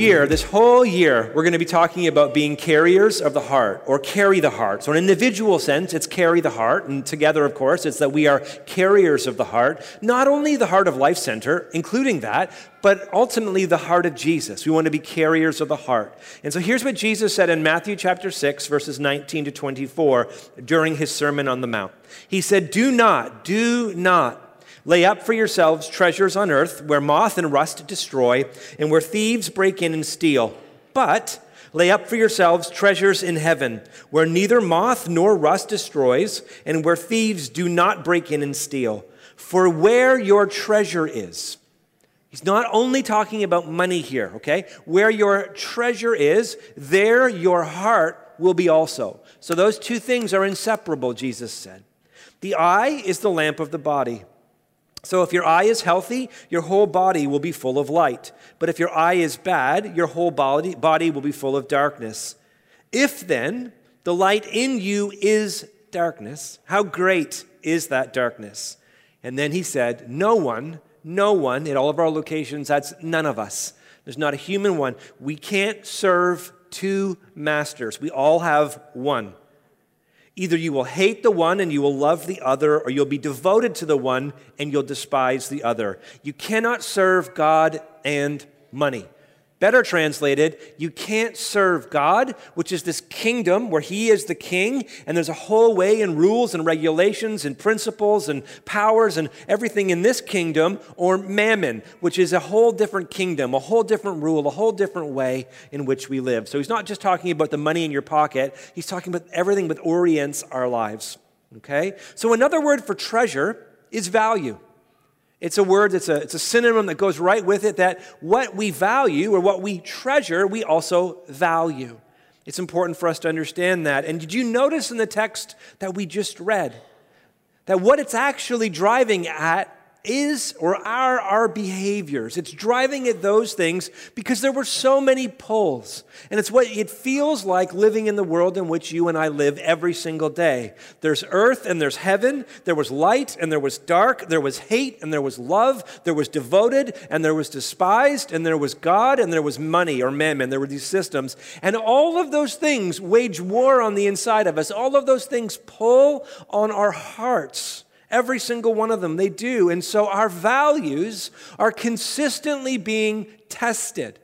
year, this whole year, we're going to be talking about being carriers of the heart or carry the heart. So, in an individual sense, it's carry the heart. And together, of course, it's that we are carriers of the heart. Not only the heart of Life Center, including that, but ultimately the heart of Jesus. We want to be carriers of the heart. And so, here's what Jesus said in Matthew chapter 6, verses 19 to 24 during his Sermon on the Mount. He said, Do not, do not Lay up for yourselves treasures on earth where moth and rust destroy and where thieves break in and steal. But lay up for yourselves treasures in heaven where neither moth nor rust destroys and where thieves do not break in and steal. For where your treasure is, He's not only talking about money here, okay? Where your treasure is, there your heart will be also. So those two things are inseparable, Jesus said. The eye is the lamp of the body. So if your eye is healthy, your whole body will be full of light. But if your eye is bad, your whole body, body will be full of darkness. If then the light in you is darkness, how great is that darkness? And then he said, No one, no one at all of our locations, that's none of us. There's not a human one. We can't serve two masters. We all have one. Either you will hate the one and you will love the other, or you'll be devoted to the one and you'll despise the other. You cannot serve God and money. Better translated, you can't serve God, which is this kingdom where He is the king, and there's a whole way and rules and regulations and principles and powers and everything in this kingdom, or mammon, which is a whole different kingdom, a whole different rule, a whole different way in which we live. So He's not just talking about the money in your pocket, He's talking about everything that orients our lives. Okay? So another word for treasure is value. It's a word, it's a, it's a synonym that goes right with it that what we value or what we treasure, we also value. It's important for us to understand that. And did you notice in the text that we just read that what it's actually driving at is or are our behaviors. It's driving at those things because there were so many pulls. And it's what it feels like living in the world in which you and I live every single day. There's earth and there's heaven. There was light and there was dark. There was hate and there was love. There was devoted and there was despised. And there was God and there was money or mammon. There were these systems. And all of those things wage war on the inside of us. All of those things pull on our hearts. Every single one of them, they do. And so our values are consistently being tested.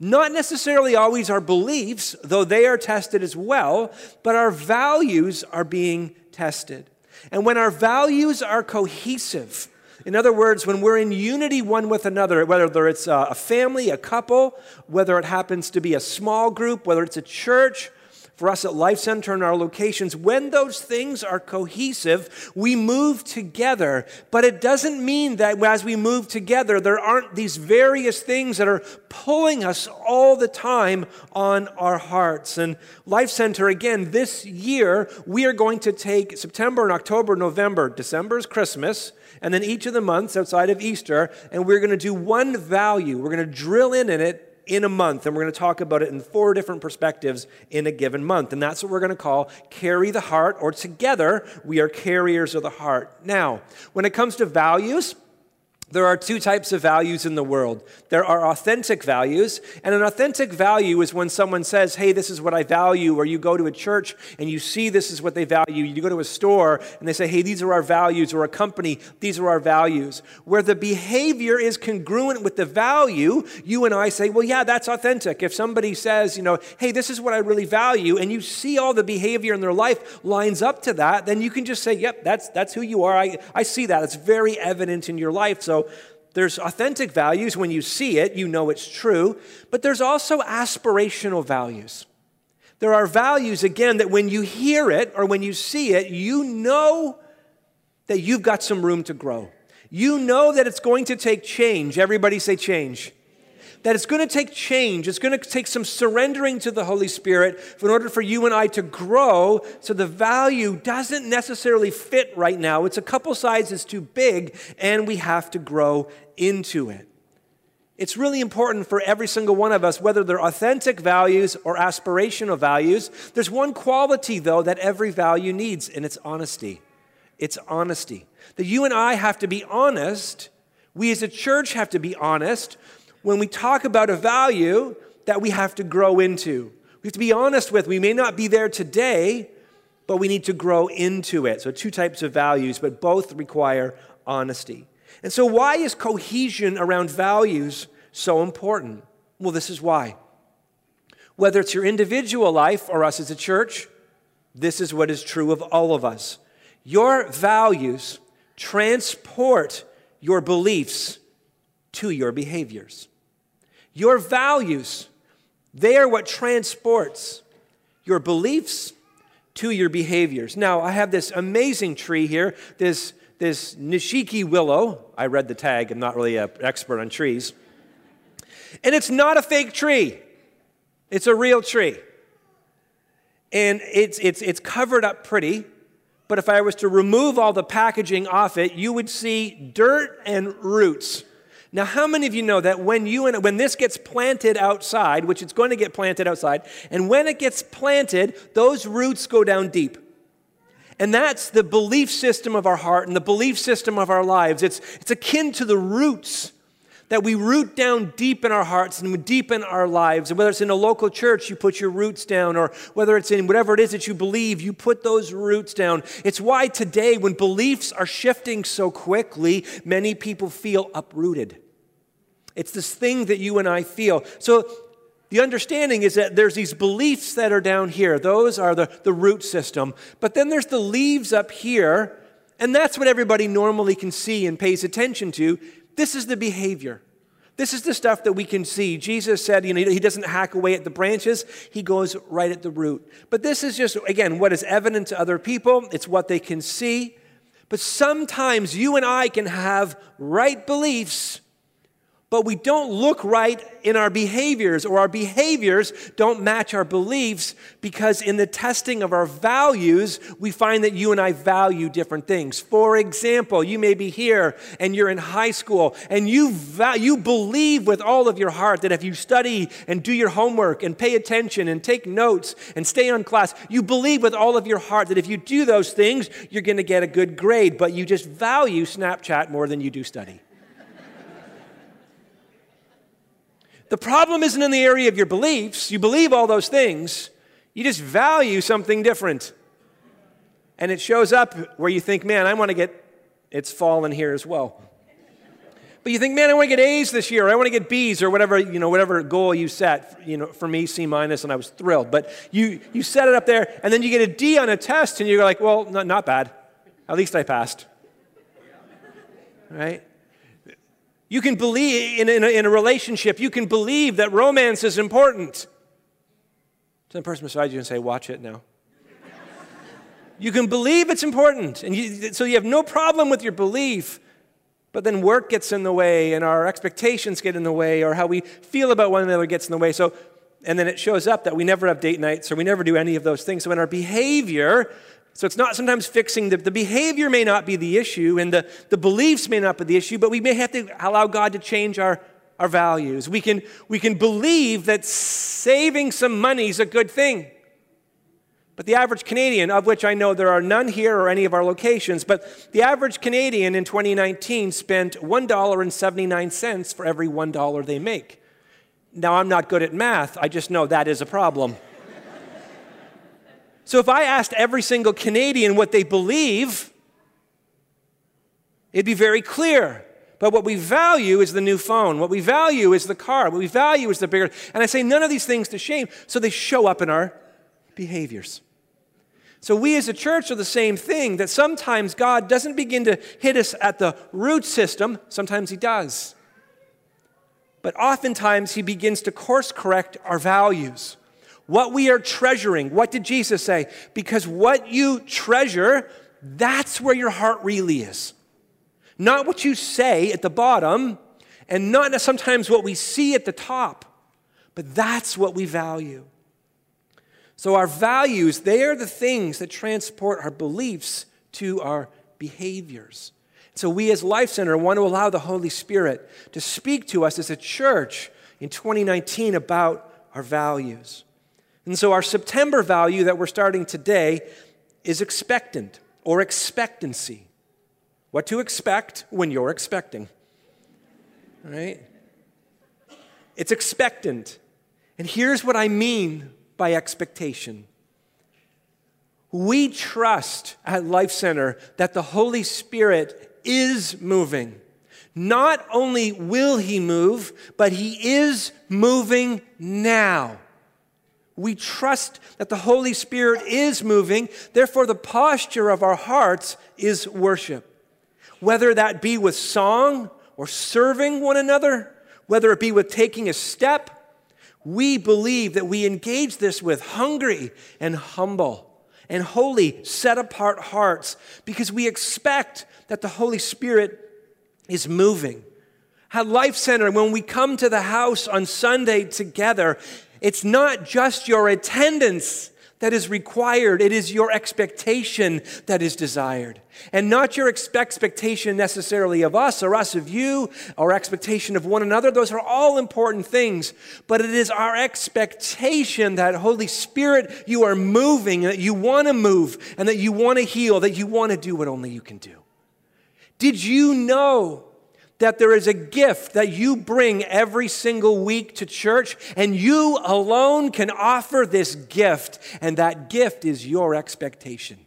Not necessarily always our beliefs, though they are tested as well, but our values are being tested. And when our values are cohesive, in other words, when we're in unity one with another, whether it's a family, a couple, whether it happens to be a small group, whether it's a church, for us at Life Center and our locations, when those things are cohesive, we move together. But it doesn't mean that as we move together, there aren't these various things that are pulling us all the time on our hearts. And Life Center, again, this year, we are going to take September and October, November, December is Christmas, and then each of the months outside of Easter, and we're going to do one value. We're going to drill in in it in a month, and we're going to talk about it in four different perspectives in a given month. And that's what we're going to call carry the heart, or together, we are carriers of the heart. Now, when it comes to values, there are two types of values in the world. There are authentic values, and an authentic value is when someone says, Hey, this is what I value, or you go to a church and you see this is what they value. You go to a store and they say, Hey, these are our values, or a company, these are our values. Where the behavior is congruent with the value, you and I say, Well, yeah, that's authentic. If somebody says, You know, Hey, this is what I really value, and you see all the behavior in their life lines up to that, then you can just say, Yep, that's, that's who you are. I, I see that. It's very evident in your life. So there's authentic values. When you see it, you know it's true. But there's also aspirational values. There are values, again, that when you hear it or when you see it, you know that you've got some room to grow. You know that it's going to take change. Everybody say change that it's going to take change. It's going to take some surrendering to the Holy Spirit in order for you and I to grow so the value doesn't necessarily fit right now. It's a couple sizes too big, and we have to grow into it. It's really important for every single one of us, whether they're authentic values or aspirational values. There's one quality, though, that every value needs, and it's honesty. It's honesty. That you and I have to be honest. We as a church have to be honest when we talk about a value that we have to grow into. We have to be honest with. We may not be there today, but we need to grow into it. So, two types of values, but both require honesty. And so, why is cohesion around values so important? Well, this is why. Whether it's your individual life or us as a church, this is what is true of all of us. Your values transport your beliefs to your behaviors. Your values, they are what transports your beliefs to your behaviors. Now, I have this amazing tree here, this, this Nishiki willow. I read the tag, I'm not really an expert on trees. And it's not a fake tree, it's a real tree. And it's, it's, it's covered up pretty, but if I was to remove all the packaging off it, you would see dirt and roots. Now, how many of you know that when you and when this gets planted outside, which it's going to get planted outside, and when it gets planted, those roots go down deep. And that's the belief system of our heart and the belief system of our lives. It's, it's akin to the roots that we root down deep in our hearts and deep in our lives. And whether it's in a local church, you put your roots down, or whether it's in whatever it is that you believe, you put those roots down. It's why today, when beliefs are shifting so quickly, many people feel uprooted. It's this thing that you and I feel. So the understanding is that there's these beliefs that are down here. Those are the, the root system. But then there's the leaves up here, and that's what everybody normally can see and pays attention to. This is the behavior. This is the stuff that we can see. Jesus said, you know, he doesn't hack away at the branches, he goes right at the root. But this is just, again, what is evident to other people, it's what they can see. But sometimes you and I can have right beliefs but we don't look right in our behaviors, or our behaviors don't match our beliefs because in the testing of our values, we find that you and I value different things. For example, you may be here and you're in high school and you, va- you believe with all of your heart that if you study and do your homework and pay attention and take notes and stay on class, you believe with all of your heart that if you do those things, you're going to get a good grade, but you just value Snapchat more than you do study. The problem isn't in the area of your beliefs. You believe all those things, you just value something different. And it shows up where you think, man, I want to get, it's fallen here as well. But you think, man, I want to get A's this year, or I want to get B's, or whatever, you know, whatever goal you set. You know, for me, C minus, and I was thrilled. But you, you set it up there, and then you get a D on a test, and you're like, well, not, not bad. At least I passed. Right? You can believe in, in, a, in a relationship, you can believe that romance is important. To the person beside you and say, Watch it now. you can believe it's important. And you, so you have no problem with your belief. But then work gets in the way, and our expectations get in the way, or how we feel about one another gets in the way. So, and then it shows up that we never have date nights, or we never do any of those things. So, in our behavior, so it's not sometimes fixing the, the behavior may not be the issue and the, the beliefs may not be the issue, but we may have to allow God to change our, our values. We can, we can believe that saving some money is a good thing. But the average Canadian, of which I know there are none here or any of our locations, but the average Canadian in 2019 spent $1.79 for every $1 they make. Now, I'm not good at math, I just know that is a problem. So if I asked every single Canadian what they believe, it'd be very clear. But what we value is the new phone. What we value is the car. What we value is the bigger. And I say none of these things to shame, so they show up in our behaviors. So we as a church are the same thing that sometimes God doesn't begin to hit us at the root system, sometimes He does. But oftentimes He begins to course correct our values what we are treasuring. What did Jesus say? Because what you treasure, that's where your heart really is. Not what you say at the bottom, and not sometimes what we see at the top, but that's what we value. So, our values, they are the things that transport our beliefs to our behaviors. So, we as Life Center want to allow the Holy Spirit to speak to us as a church in 2019 about our values. And so our September value that we're starting today is expectant or expectancy. What to expect when you're expecting. Right? It's expectant. And here's what I mean by expectation. We trust at Life Center that the Holy Spirit is moving. Not only will He move, but He is moving now. We trust that the Holy Spirit is moving, therefore, the posture of our hearts is worship. Whether that be with song or serving one another, whether it be with taking a step, we believe that we engage this with hungry and humble and holy, set apart hearts because we expect that the Holy Spirit is moving. At Life Center, when we come to the house on Sunday together, it's not just your attendance that is required, it is your expectation that is desired. And not your expectation necessarily of us or us of you or expectation of one another. Those are all important things. But it is our expectation that, Holy Spirit, you are moving, that you want to move, and that you want to heal, that you want to do what only you can do. Did you know that there is a gift that you bring every single week to church, and you alone can offer this gift, and that gift is your expectation.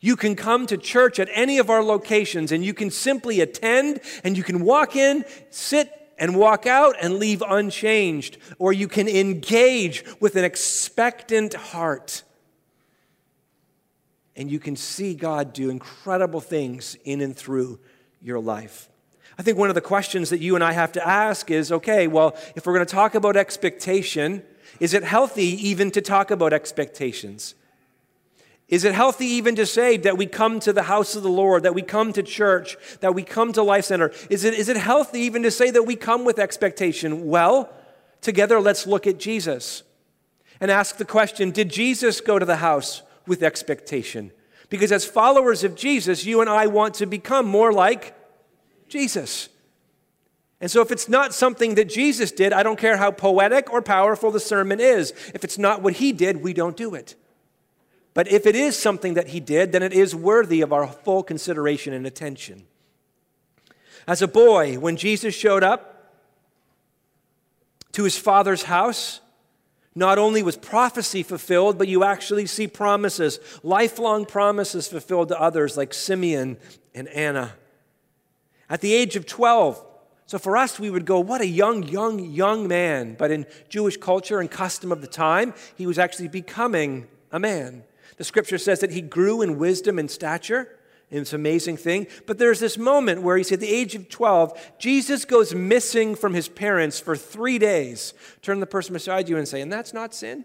You can come to church at any of our locations, and you can simply attend, and you can walk in, sit, and walk out and leave unchanged, or you can engage with an expectant heart. And you can see God do incredible things in and through your life. I think one of the questions that you and I have to ask is okay, well, if we're going to talk about expectation, is it healthy even to talk about expectations? Is it healthy even to say that we come to the house of the Lord, that we come to church, that we come to Life Center? Is it, is it healthy even to say that we come with expectation? Well, together let's look at Jesus and ask the question Did Jesus go to the house with expectation? Because as followers of Jesus, you and I want to become more like Jesus. And so, if it's not something that Jesus did, I don't care how poetic or powerful the sermon is. If it's not what he did, we don't do it. But if it is something that he did, then it is worthy of our full consideration and attention. As a boy, when Jesus showed up to his father's house, not only was prophecy fulfilled, but you actually see promises, lifelong promises fulfilled to others like Simeon and Anna. At the age of 12, so for us, we would go, what a young, young, young man. But in Jewish culture and custom of the time, he was actually becoming a man. The scripture says that he grew in wisdom and stature. And It's an amazing thing. But there's this moment where he's at the age of 12, Jesus goes missing from his parents for three days. Turn the person beside you and say, and that's not sin?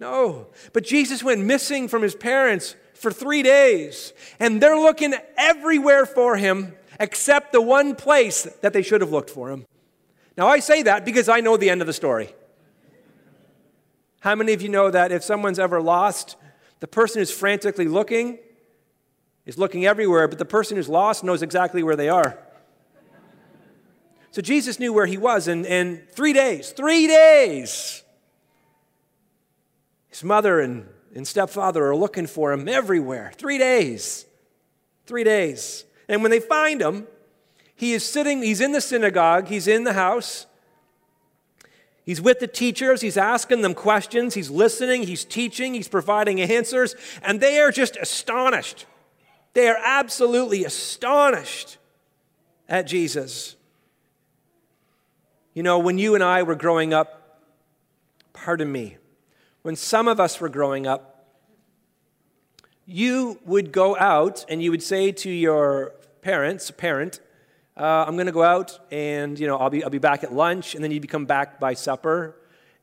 No. But Jesus went missing from his parents for three days, and they're looking everywhere for him except the one place that they should have looked for him. Now, I say that because I know the end of the story. How many of you know that if someone's ever lost, the person who's frantically looking is looking everywhere, but the person who's lost knows exactly where they are? So Jesus knew where he was in, in three days. Three days! His mother and, and stepfather are looking for him everywhere. Three days. Three days. And when they find him, he is sitting, he's in the synagogue, he's in the house. He's with the teachers, he's asking them questions, he's listening, he's teaching, he's providing answers, and they are just astonished. They are absolutely astonished at Jesus. You know, when you and I were growing up, pardon me, when some of us were growing up, you would go out and you would say to your parents, parent, uh, I'm going to go out and, you know, I'll be, I'll be back at lunch, and then you'd come back by supper.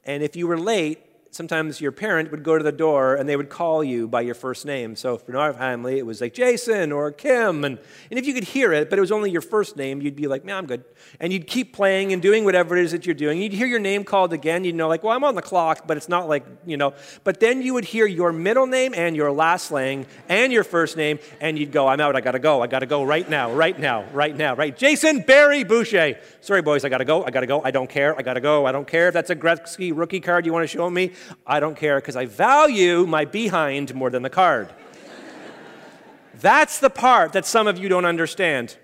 And if you were late, sometimes your parent would go to the door and they would call you by your first name. So for our family, it was like Jason or Kim. And, and if you could hear it, but it was only your first name, you'd be like, man, I'm good. And you'd keep playing and doing whatever it is that you're doing. You'd hear your name called again. You'd know, like, well, I'm on the clock, but it's not like, you know. But then you would hear your middle name and your last name and your first name, and you'd go, I'm out. I got to go. I got to go right now, right now, right now, right? Jason Barry Boucher. Sorry, boys, I got to go. I got to go. I don't care. I got to go. I don't care if that's a Gretzky rookie card you want to show me. I don't care because I value my behind more than the card. That's the part that some of you don't understand.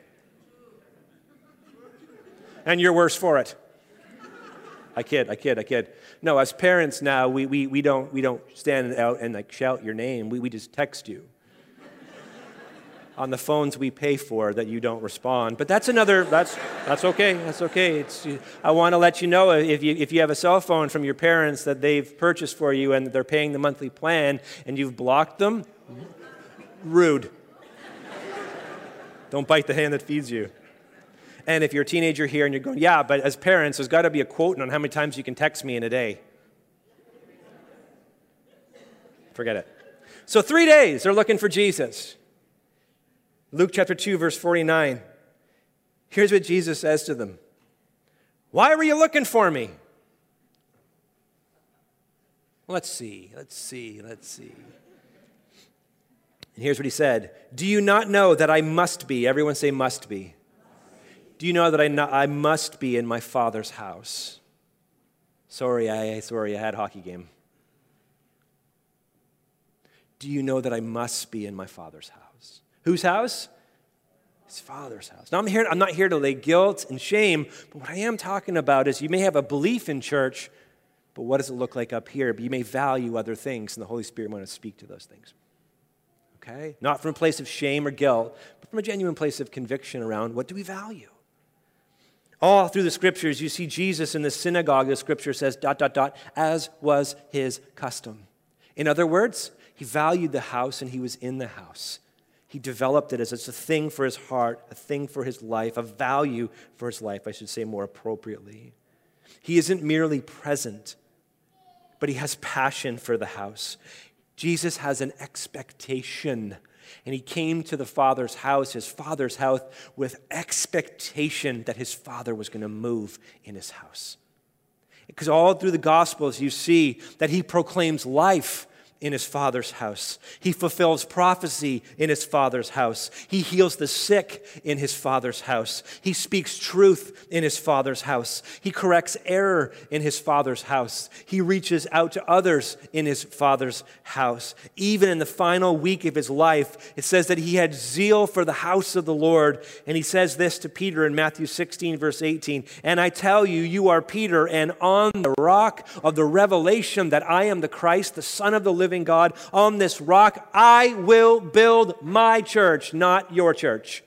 And you're worse for it. I kid, I kid, I kid. No, as parents now, we, we, we, don't, we don't stand out and like shout your name. We, we just text you on the phones we pay for that you don't respond. But that's another, that's, that's okay. That's okay. It's, I want to let you know if you, if you have a cell phone from your parents that they've purchased for you and they're paying the monthly plan and you've blocked them, rude. don't bite the hand that feeds you. And if you're a teenager here and you're going, yeah, but as parents, there's got to be a quote on how many times you can text me in a day. Forget it. So, three days, they're looking for Jesus. Luke chapter 2, verse 49. Here's what Jesus says to them Why were you looking for me? Let's see, let's see, let's see. And here's what he said Do you not know that I must be? Everyone say, must be. Do you know that I, not, I must be in my Father's house? Sorry, I, sorry, I had a hockey game. Do you know that I must be in my Father's house? Whose house? His father's house. Now, I'm, here, I'm not here to lay guilt and shame, but what I am talking about is you may have a belief in church, but what does it look like up here? But you may value other things, and the Holy Spirit want to speak to those things. Okay? Not from a place of shame or guilt, but from a genuine place of conviction around what do we value? All through the scriptures, you see Jesus in the synagogue, the scripture says, dot, dot, dot, as was his custom. In other words, he valued the house and he was in the house. He developed it as it's a thing for his heart, a thing for his life, a value for his life, I should say more appropriately. He isn't merely present, but he has passion for the house. Jesus has an expectation. And he came to the Father's house, his Father's house, with expectation that his Father was going to move in his house. Because all through the Gospels, you see that he proclaims life in his father's house. He fulfills prophecy in his father's house. He heals the sick in his father's house. He speaks truth in his father's house. He corrects error in his father's house. He reaches out to others in his father's house. Even in the final week of his life, it says that he had zeal for the house of the Lord. And he says this to Peter in Matthew 16, verse 18 And I tell you, you are Peter, and on the rock of the revelation that I am the Christ, the Son of the living living God. On this rock, I will build my church, not your church.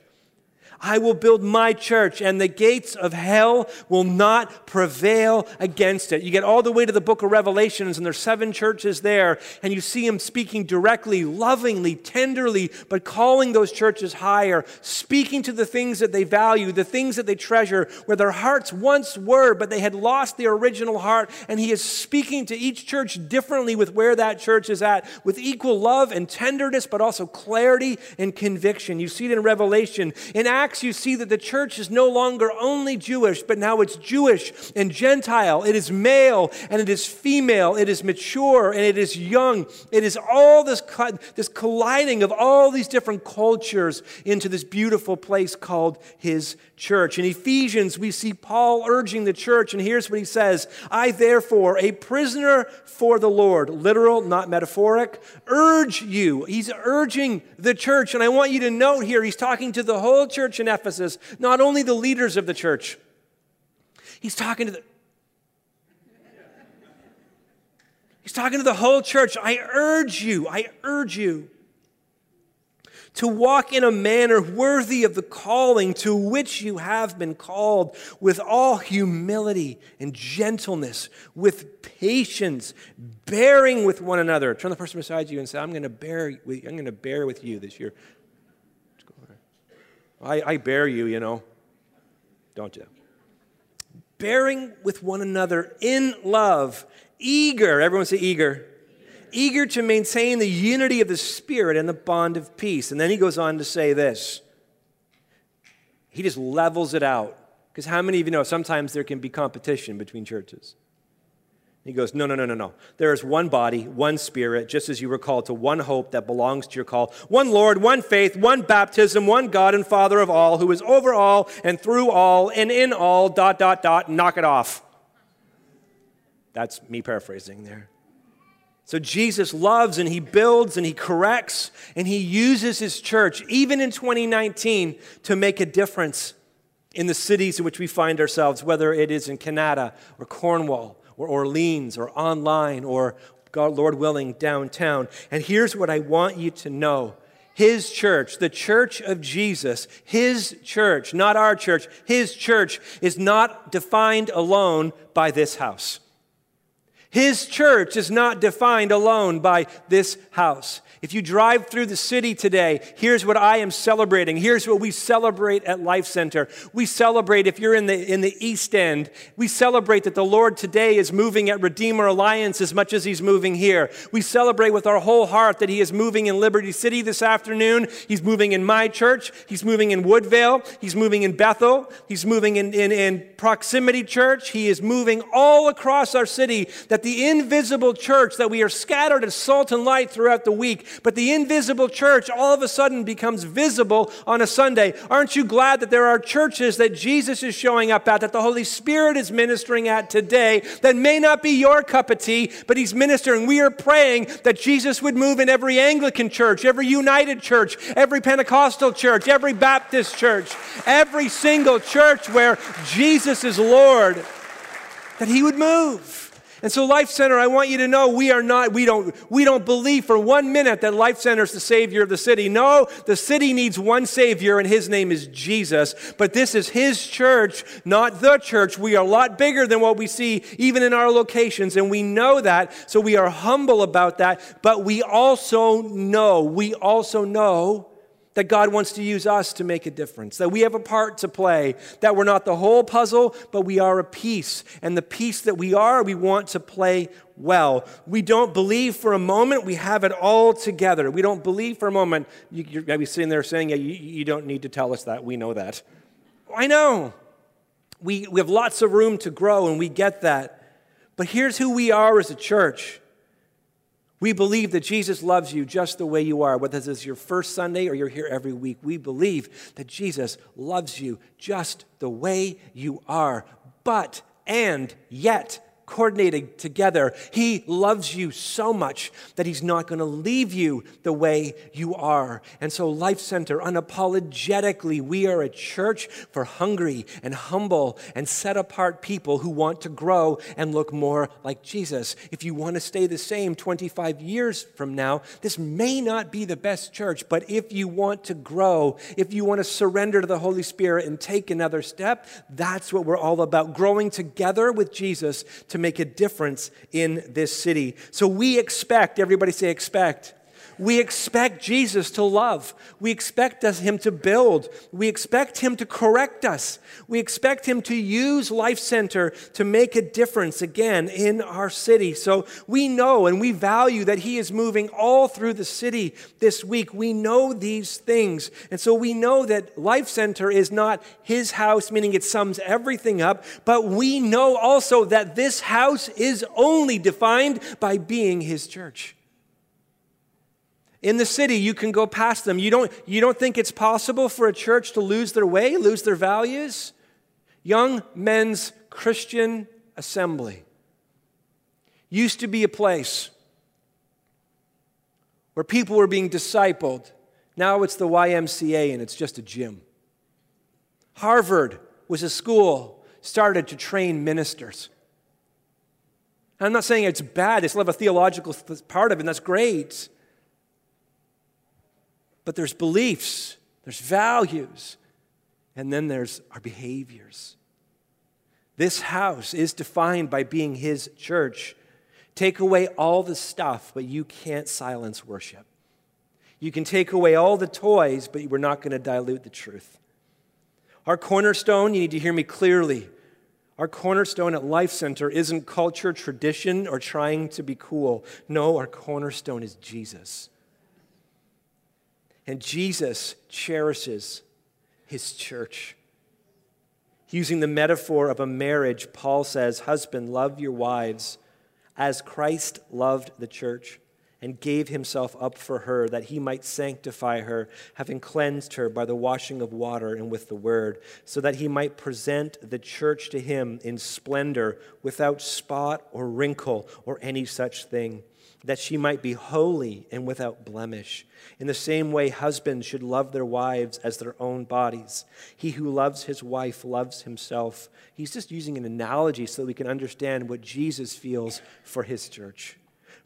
I will build my church, and the gates of hell will not prevail against it. You get all the way to the book of Revelations, and there's seven churches there, and you see him speaking directly, lovingly, tenderly, but calling those churches higher, speaking to the things that they value, the things that they treasure, where their hearts once were, but they had lost their original heart. And he is speaking to each church differently with where that church is at, with equal love and tenderness, but also clarity and conviction. You see it in Revelation. In Acts, Acts, you see that the church is no longer only Jewish, but now it's Jewish and Gentile. It is male and it is female. It is mature and it is young. It is all this, this colliding of all these different cultures into this beautiful place called his church. In Ephesians, we see Paul urging the church, and here's what he says I, therefore, a prisoner for the Lord, literal, not metaphoric, urge you. He's urging the church, and I want you to note here, he's talking to the whole church in Ephesus, not only the leaders of the church. He's talking to the He's talking to the whole church. I urge you, I urge you to walk in a manner worthy of the calling to which you have been called, with all humility and gentleness, with patience, bearing with one another. Turn the person beside you and say, I'm going to bear, I'm going to bear with you this year. I, I bear you, you know. Don't you? Bearing with one another in love, eager, everyone say eager eager to maintain the unity of the Spirit and the bond of peace. And then he goes on to say this he just levels it out. Because how many of you know sometimes there can be competition between churches? He goes, No, no, no, no, no. There is one body, one spirit, just as you were called to one hope that belongs to your call, one Lord, one faith, one baptism, one God and Father of all, who is over all and through all and in all, dot, dot, dot, knock it off. That's me paraphrasing there. So Jesus loves and he builds and he corrects and he uses his church, even in 2019, to make a difference in the cities in which we find ourselves, whether it is in Kanata or Cornwall or Orleans or online or, God, Lord willing, downtown. And here's what I want you to know his church, the church of Jesus, his church, not our church, his church is not defined alone by this house. His church is not defined alone by this house. If you drive through the city today, here's what I am celebrating. Here's what we celebrate at Life Center. We celebrate, if you're in the, in the East End, we celebrate that the Lord today is moving at Redeemer Alliance as much as He's moving here. We celebrate with our whole heart that He is moving in Liberty City this afternoon. He's moving in my church. He's moving in Woodvale. He's moving in Bethel. He's moving in, in, in Proximity Church. He is moving all across our city that the invisible church that we are scattered as salt and light throughout the week but the invisible church all of a sudden becomes visible on a Sunday. Aren't you glad that there are churches that Jesus is showing up at, that the Holy Spirit is ministering at today, that may not be your cup of tea, but He's ministering? We are praying that Jesus would move in every Anglican church, every United church, every Pentecostal church, every Baptist church, every single church where Jesus is Lord, that He would move. And so, Life Center, I want you to know we are not, we don't, we don't believe for one minute that Life Center is the Savior of the city. No, the city needs one Savior, and His name is Jesus. But this is His church, not the church. We are a lot bigger than what we see even in our locations, and we know that. So, we are humble about that. But we also know, we also know that God wants to use us to make a difference, that we have a part to play, that we're not the whole puzzle, but we are a piece. And the piece that we are, we want to play well. We don't believe for a moment we have it all together. We don't believe for a moment. You're maybe sitting there saying, yeah, you, you don't need to tell us that. We know that. I know. We, we have lots of room to grow, and we get that. But here's who we are as a church. We believe that Jesus loves you just the way you are, whether this is your first Sunday or you're here every week. We believe that Jesus loves you just the way you are. But, and yet, coordinated together. He loves you so much that He's not going to leave you the way you are. And so, Life Center, unapologetically, we are a church for hungry and humble and set apart people who want to grow and look more like Jesus. If you want to stay the same 25 years from now, this may not be the best church, but if you want to grow, if you want to surrender to the Holy Spirit and take another step, that's what we're all about growing together with Jesus to make a difference in this city. So we expect, everybody say expect. We expect Jesus to love. We expect us, Him to build. We expect Him to correct us. We expect Him to use Life Center to make a difference again in our city. So we know and we value that He is moving all through the city this week. We know these things. And so we know that Life Center is not His house, meaning it sums everything up, but we know also that this house is only defined by being His church in the city you can go past them. You don't you don't think it's possible for a church to lose their way lose their values? Young men's christian assembly used to be a place where people were being discipled. Now it's the ymca and it's just a gym. Harvard was a school started to train ministers. I'm not saying it's bad they still have a theological part of it and that's great but there's beliefs, there's values, and then there's our behaviors. This house is defined by being His church. Take away all the stuff, but you can't silence worship. You can take away all the toys, but we're not going to dilute the truth. Our cornerstone, you need to hear me clearly. Our cornerstone at Life Center isn't culture, tradition, or trying to be cool. No, our cornerstone is Jesus. And Jesus cherishes his church. Using the metaphor of a marriage, Paul says, Husband, love your wives as Christ loved the church and gave himself up for her that he might sanctify her, having cleansed her by the washing of water and with the word, so that he might present the church to him in splendor, without spot or wrinkle or any such thing that she might be holy and without blemish. In the same way, husbands should love their wives as their own bodies. He who loves his wife loves himself. He's just using an analogy so that we can understand what Jesus feels for his church.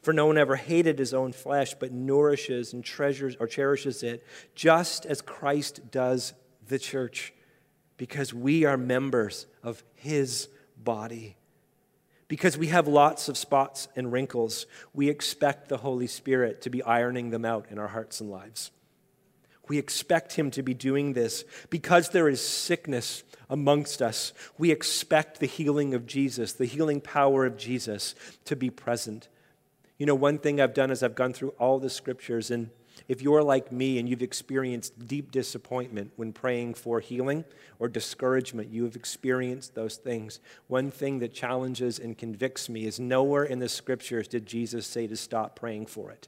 For no one ever hated his own flesh, but nourishes and treasures or cherishes it, just as Christ does the church, because we are members of his body. Because we have lots of spots and wrinkles, we expect the Holy Spirit to be ironing them out in our hearts and lives. We expect Him to be doing this. Because there is sickness amongst us, we expect the healing of Jesus, the healing power of Jesus to be present. You know, one thing I've done is I've gone through all the scriptures and if you're like me and you've experienced deep disappointment when praying for healing or discouragement, you have experienced those things. One thing that challenges and convicts me is nowhere in the scriptures did Jesus say to stop praying for it.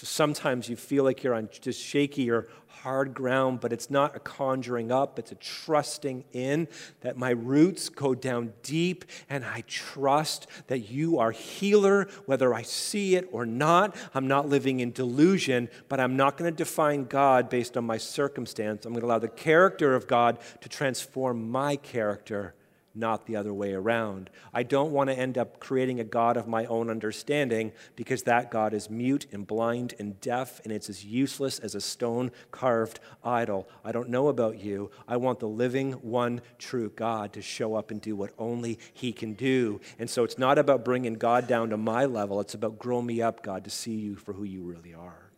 So sometimes you feel like you're on just shaky or hard ground, but it's not a conjuring up, it's a trusting in that my roots go down deep and I trust that you are healer, whether I see it or not. I'm not living in delusion, but I'm not going to define God based on my circumstance. I'm going to allow the character of God to transform my character not the other way around. I don't want to end up creating a God of my own understanding because that God is mute and blind and deaf and it's as useless as a stone carved idol. I don't know about you. I want the living, one true God to show up and do what only He can do. And so it's not about bringing God down to my level, it's about grow me up, God, to see you for who you really are.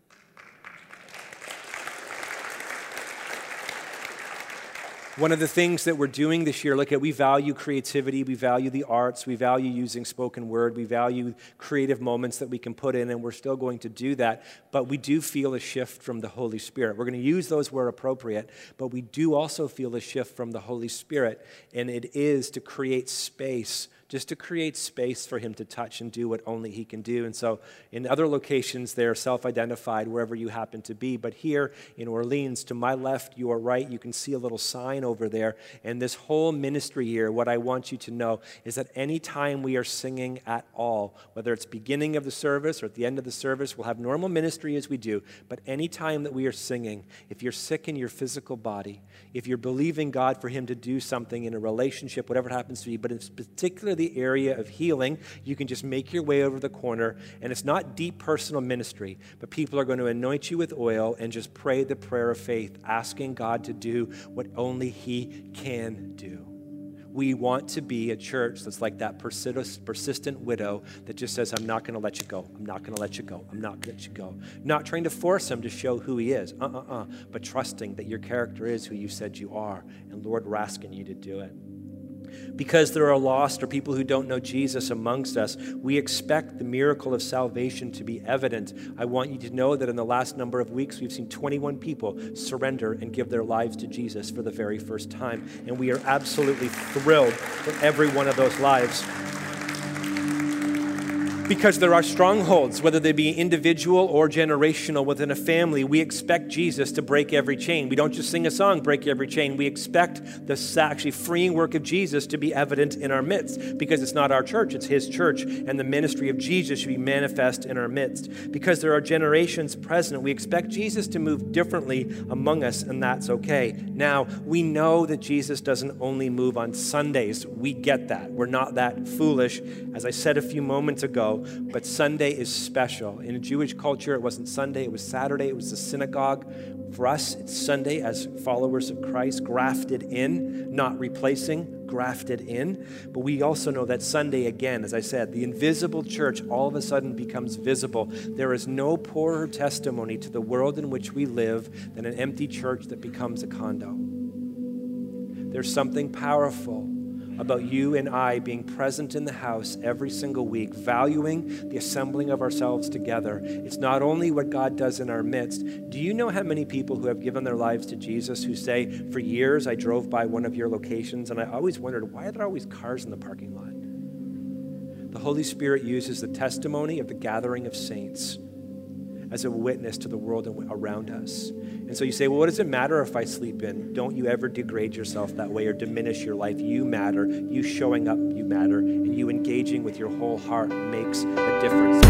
One of the things that we're doing this year, look at, we value creativity, we value the arts, we value using spoken word, we value creative moments that we can put in, and we're still going to do that. But we do feel a shift from the Holy Spirit. We're going to use those where appropriate, but we do also feel a shift from the Holy Spirit, and it is to create space just to create space for him to touch and do what only he can do. And so, in other locations, they're self identified wherever you happen to be. But here in Orleans, to my left, your right, you can see a little sign over there. And this whole ministry here, what I want you to know is that anytime we are singing at all, whether it's beginning of the service or at the end of the service, we'll have normal ministry as we do. But anytime that we are singing, if you're sick in your physical body, if you're believing God for him to do something in a relationship, whatever it happens to be, but it's particularly the area of healing, you can just make your way over the corner. And it's not deep personal ministry, but people are going to anoint you with oil and just pray the prayer of faith, asking God to do what only He can do. We want to be a church that's like that persistent widow that just says, I'm not going to let you go. I'm not going to let you go. I'm not going to let you go. Not trying to force him to show who he is, uh uh uh, but trusting that your character is who you said you are. And Lord, we're asking you to do it. Because there are lost or people who don't know Jesus amongst us, we expect the miracle of salvation to be evident. I want you to know that in the last number of weeks, we've seen 21 people surrender and give their lives to Jesus for the very first time. And we are absolutely thrilled for every one of those lives because there are strongholds, whether they be individual or generational within a family. We expect Jesus to break every chain. We don't just sing a song, break every chain. We expect the actually freeing work of Jesus to be evident in our midst because it's not our church, it's His church, and the ministry of Jesus should be manifest in our midst. Because there are generations present, we expect Jesus to move differently among us, and that's okay. Now, we know that Jesus doesn't only move on Sundays. We get that. We're not that foolish. As I said a few moments ago, but Sunday is special. In Jewish culture, it wasn't Sunday, it was Saturday, it was the synagogue. For us, it's Sunday as followers of Christ, grafted in, not replacing, grafted in. But we also know that Sunday, again, as I said, the invisible church all of a sudden becomes visible. There is no poorer testimony to the world in which we live than an empty church that becomes a condo. There's something powerful about you and I being present in the house every single week, valuing the assembling of ourselves together. It's not only what God does in our midst. Do you know how many people who have given their lives to Jesus who say, For years I drove by one of your locations and I always wondered, why are there always cars in the parking lot? The Holy Spirit uses the testimony of the gathering of saints as a witness to the world around us. And so you say, well, what does it matter if I sleep in? Don't you ever degrade yourself that way or diminish your life. You matter. You showing up, you matter. And you engaging with your whole heart makes a difference.